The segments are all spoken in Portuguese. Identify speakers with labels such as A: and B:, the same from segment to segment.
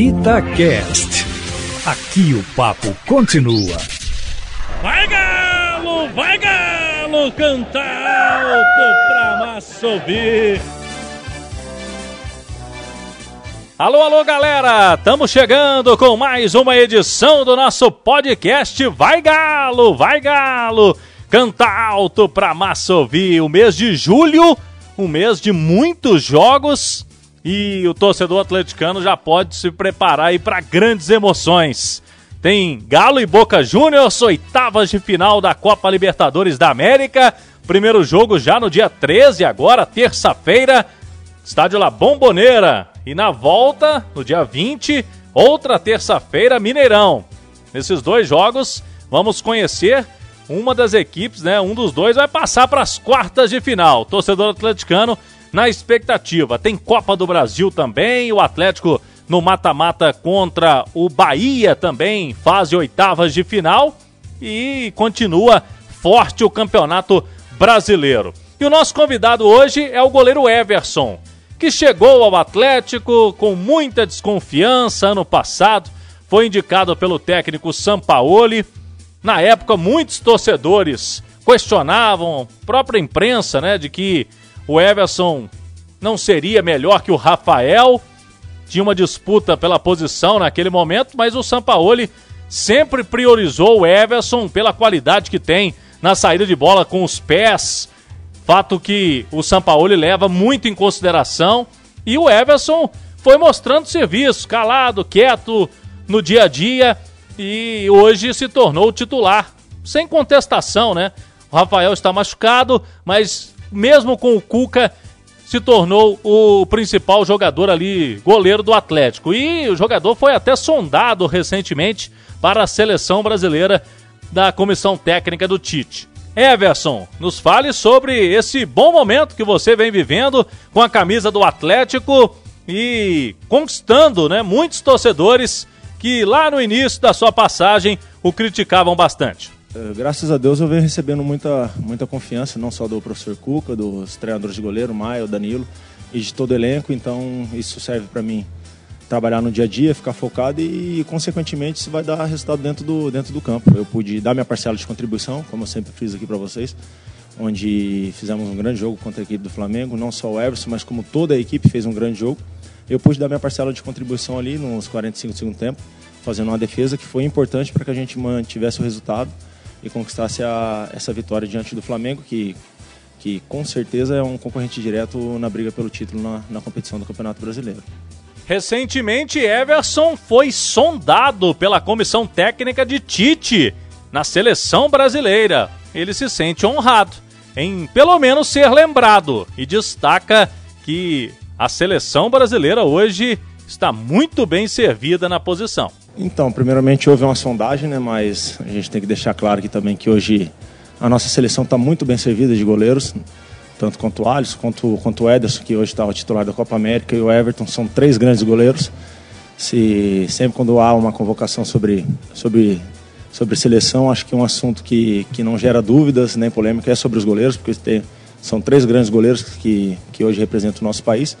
A: Itacast. Aqui o papo continua.
B: Vai galo, vai galo, canta alto pra massa ouvir. Alô, alô, galera! Estamos chegando com mais uma edição do nosso podcast Vai Galo, vai Galo! Canta alto pra massa ouvir. O mês de julho, um mês de muitos jogos e o torcedor atleticano já pode se preparar aí para grandes emoções. Tem Galo e Boca Juniors, oitavas de final da Copa Libertadores da América. Primeiro jogo já no dia 13, agora, terça-feira, estádio La Bombonera. E na volta, no dia 20, outra terça-feira, Mineirão. Nesses dois jogos, vamos conhecer uma das equipes, né? Um dos dois vai passar para as quartas de final. torcedor atleticano na expectativa. Tem Copa do Brasil também, o Atlético no mata-mata contra o Bahia também, fase oitavas de final. E continua forte o Campeonato Brasileiro. E o nosso convidado hoje é o goleiro Everson que chegou ao Atlético com muita desconfiança ano passado, foi indicado pelo técnico Sampaoli. Na época, muitos torcedores questionavam, própria imprensa, né, de que o Everson não seria melhor que o Rafael. Tinha uma disputa pela posição naquele momento, mas o Sampaoli sempre priorizou o Everson pela qualidade que tem na saída de bola com os pés, Fato que o Sampaoli leva muito em consideração e o Everson foi mostrando serviço, calado, quieto no dia a dia e hoje se tornou titular, sem contestação, né? O Rafael está machucado, mas mesmo com o Cuca se tornou o principal jogador ali, goleiro do Atlético. E o jogador foi até sondado recentemente para a seleção brasileira da comissão técnica do Tite. Everson, nos fale sobre esse bom momento que você vem vivendo com a camisa do Atlético e conquistando né, muitos torcedores que lá no início da sua passagem o criticavam bastante.
C: É, graças a Deus eu venho recebendo muita, muita confiança, não só do professor Cuca, dos treinadores de goleiro, Maio, Danilo e de todo o elenco, então isso serve para mim trabalhar no dia a dia, ficar focado e, consequentemente, isso vai dar resultado dentro do, dentro do campo. Eu pude dar minha parcela de contribuição, como eu sempre fiz aqui para vocês, onde fizemos um grande jogo contra a equipe do Flamengo, não só o Everson, mas como toda a equipe fez um grande jogo. Eu pude dar minha parcela de contribuição ali nos 45 do segundo tempo, fazendo uma defesa que foi importante para que a gente mantivesse o resultado e conquistasse a, essa vitória diante do Flamengo, que, que com certeza é um concorrente direto na briga pelo título na, na competição do Campeonato Brasileiro.
B: Recentemente, Everson foi sondado pela comissão técnica de Tite na seleção brasileira. Ele se sente honrado em pelo menos ser lembrado e destaca que a seleção brasileira hoje está muito bem servida na posição.
C: Então, primeiramente houve uma sondagem, né, mas a gente tem que deixar claro aqui também que hoje a nossa seleção está muito bem servida de goleiros tanto quanto o Alisson, quanto, quanto o Ederson, que hoje está o titular da Copa América, e o Everton, são três grandes goleiros. Se, sempre quando há uma convocação sobre, sobre, sobre seleção, acho que um assunto que, que não gera dúvidas nem polêmica é sobre os goleiros, porque tem, são três grandes goleiros que, que hoje representam o nosso país,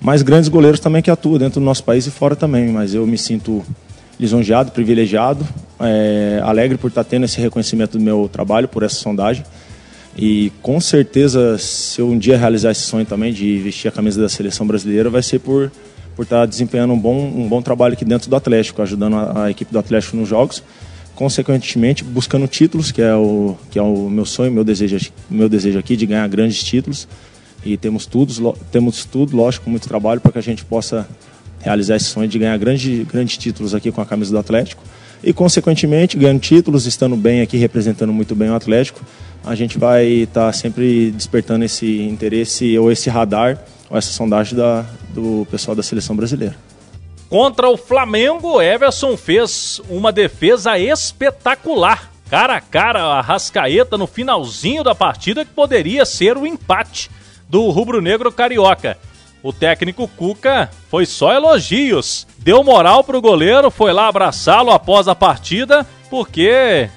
C: mas grandes goleiros também que atuam dentro do nosso país e fora também. Mas eu me sinto lisonjeado, privilegiado, é, alegre por estar tendo esse reconhecimento do meu trabalho, por essa sondagem. E com certeza, se eu um dia realizar esse sonho também de vestir a camisa da seleção brasileira, vai ser por, por estar desempenhando um bom, um bom trabalho aqui dentro do Atlético, ajudando a, a equipe do Atlético nos jogos, consequentemente buscando títulos, que é o, que é o meu sonho, meu desejo, meu desejo aqui de ganhar grandes títulos. E temos tudo, temos tudo, lógico, muito trabalho para que a gente possa realizar esse sonho de ganhar grandes, grandes títulos aqui com a camisa do Atlético. E, consequentemente, ganhando títulos, estando bem aqui, representando muito bem o Atlético, a gente vai estar tá sempre despertando esse interesse ou esse radar ou essa sondagem da, do pessoal da seleção brasileira.
B: Contra o Flamengo, Everson fez uma defesa espetacular. Cara a cara, a Rascaeta no finalzinho da partida que poderia ser o empate do rubro-negro carioca. O técnico Cuca foi só elogios. Deu moral pro goleiro, foi lá abraçá-lo após a partida, porque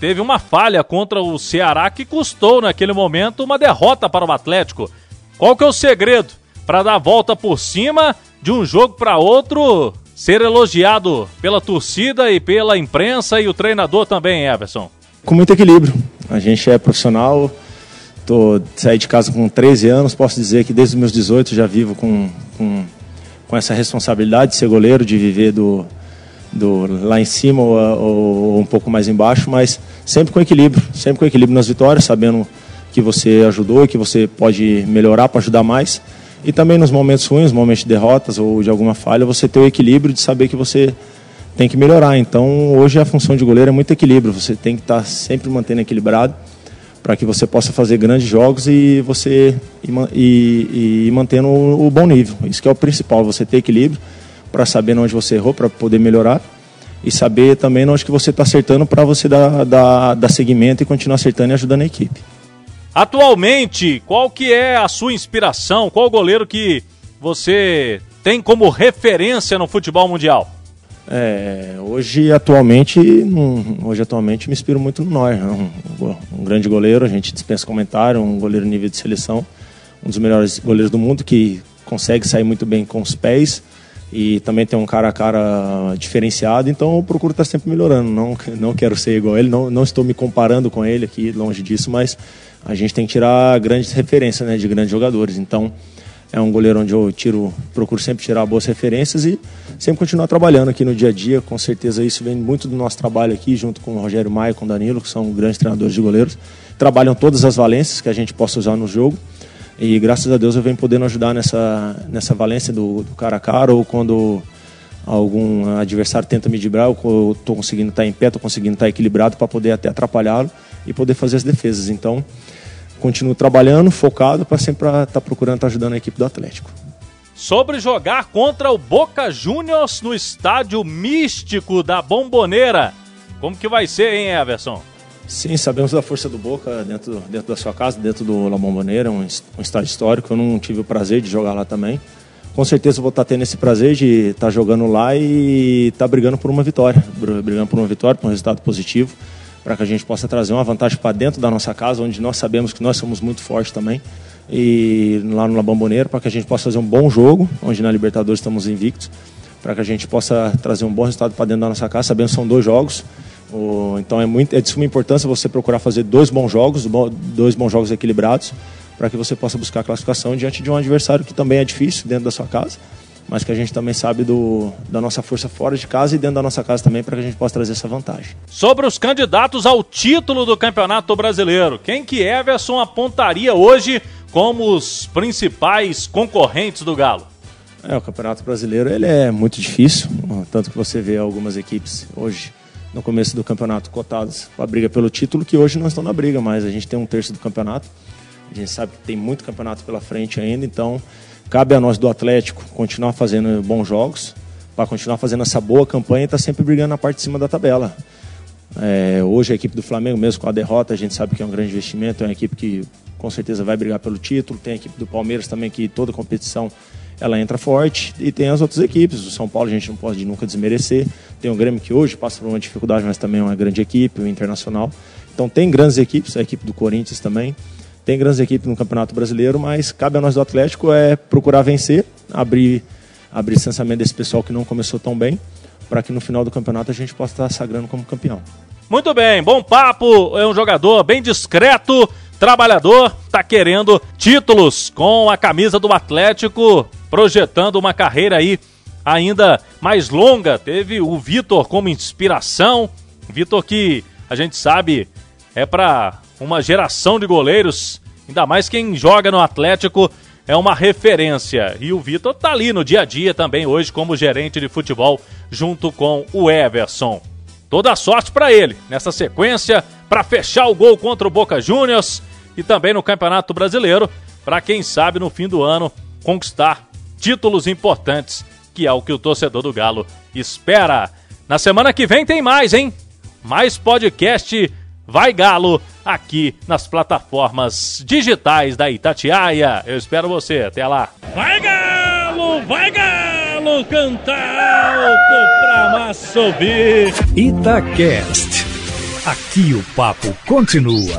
B: teve uma falha contra o Ceará que custou naquele momento uma derrota para o Atlético. Qual que é o segredo para dar a volta por cima de um jogo para outro ser elogiado pela torcida e pela imprensa e o treinador também, Everson?
C: Com muito equilíbrio. A gente é profissional, tô, saí de casa com 13 anos, posso dizer que desde os meus 18 já vivo com, com, com essa responsabilidade de ser goleiro, de viver do, do lá em cima ou, ou, um pouco mais embaixo, mas sempre com equilíbrio, sempre com equilíbrio nas vitórias, sabendo que você ajudou e que você pode melhorar para ajudar mais. E também nos momentos ruins, momentos de derrotas ou de alguma falha, você ter o equilíbrio de saber que você tem que melhorar. Então, hoje a função de goleiro é muito equilíbrio. Você tem que estar sempre mantendo equilibrado para que você possa fazer grandes jogos e você e, e, e mantendo o, o, bom nível. Isso que é o principal, você ter equilíbrio para saber onde você errou, para poder melhorar e saber também onde que você está acertando para você dar, dar, dar seguimento e continuar acertando e ajudando a equipe.
B: Atualmente, qual que é a sua inspiração? Qual goleiro que você tem como referência no futebol mundial?
C: É, hoje atualmente, hoje atualmente me inspiro muito no Neuer, né? um, um, grande goleiro, a gente dispensa comentário, um goleiro nível de seleção, um dos melhores goleiros do mundo que consegue sair muito bem com os pés e também tem um cara a cara diferenciado, então eu procuro estar sempre melhorando, não, não quero ser igual a ele, não, não estou me comparando com ele aqui, longe disso, mas a gente tem que tirar grandes referências né, de grandes jogadores. Então, é um goleiro onde eu tiro, procuro sempre tirar boas referências e sempre continuar trabalhando aqui no dia a dia. Com certeza isso vem muito do nosso trabalho aqui, junto com o Rogério Maia e com o Danilo, que são grandes treinadores de goleiros. Trabalham todas as valências que a gente possa usar no jogo. E graças a Deus eu venho podendo ajudar nessa, nessa valência do, do cara a cara ou quando algum adversário tenta me driblar, eu estou conseguindo estar em pé, estou conseguindo estar equilibrado para poder até atrapalhá-lo e poder fazer as defesas. Então, continuo trabalhando, focado, para sempre estar tá procurando estar tá ajudando a equipe do Atlético.
B: Sobre jogar contra o Boca Juniors no estádio místico da Bomboneira. Como que vai ser, hein, Everson?
C: Sim, sabemos da força do Boca dentro, dentro da sua casa, dentro do La Bomboneira, um, um estádio histórico. Eu não tive o prazer de jogar lá também. Com certeza vou estar tá tendo esse prazer de estar jogando lá e estar brigando por uma vitória. Brigando por uma vitória, por um resultado positivo para que a gente possa trazer uma vantagem para dentro da nossa casa, onde nós sabemos que nós somos muito fortes também, e lá no La para que a gente possa fazer um bom jogo, onde na Libertadores estamos invictos, para que a gente possa trazer um bom resultado para dentro da nossa casa. Sabemos que são dois jogos, então é, muito, é de suma importância você procurar fazer dois bons jogos, dois bons jogos equilibrados, para que você possa buscar a classificação diante de um adversário que também é difícil dentro da sua casa mas que a gente também sabe do, da nossa força fora de casa e dentro da nossa casa também para que a gente possa trazer essa vantagem.
B: Sobre os candidatos ao título do Campeonato Brasileiro, quem que Everson apontaria hoje como os principais concorrentes do Galo?
C: É, o Campeonato Brasileiro ele é muito difícil, tanto que você vê algumas equipes hoje no começo do campeonato cotadas para a briga pelo título, que hoje não estão na briga, mas a gente tem um terço do campeonato. A gente sabe que tem muito campeonato pela frente ainda, então Cabe a nós do Atlético continuar fazendo bons jogos, para continuar fazendo essa boa campanha e estar tá sempre brigando na parte de cima da tabela. É, hoje a equipe do Flamengo, mesmo com a derrota, a gente sabe que é um grande investimento, é uma equipe que com certeza vai brigar pelo título. Tem a equipe do Palmeiras também, que toda competição ela entra forte. E tem as outras equipes. O São Paulo a gente não pode nunca desmerecer. Tem o Grêmio que hoje passa por uma dificuldade, mas também é uma grande equipe, o Internacional. Então tem grandes equipes, a equipe do Corinthians também. Tem grandes equipes no Campeonato Brasileiro, mas cabe a nós do Atlético é procurar vencer, abrir, abrir distanciamento desse pessoal que não começou tão bem, para que no final do campeonato a gente possa estar sagrando como campeão.
B: Muito bem, bom papo, é um jogador bem discreto, trabalhador, está querendo títulos com a camisa do Atlético, projetando uma carreira aí ainda mais longa. Teve o Vitor como inspiração, Vitor que a gente sabe é para uma geração de goleiros, ainda mais quem joga no Atlético é uma referência. E o Vitor tá ali no dia a dia também hoje como gerente de futebol junto com o Everson. Toda sorte para ele nessa sequência para fechar o gol contra o Boca Juniors e também no Campeonato Brasileiro, para quem sabe no fim do ano conquistar títulos importantes, que é o que o torcedor do Galo espera. Na semana que vem tem mais, hein? Mais podcast Vai Galo aqui nas plataformas digitais da Itatiaia. Eu espero você. Até lá. Vai Galo! Vai Galo! Cantar alto pra massa ouvir.
A: Itacast. Aqui o papo continua.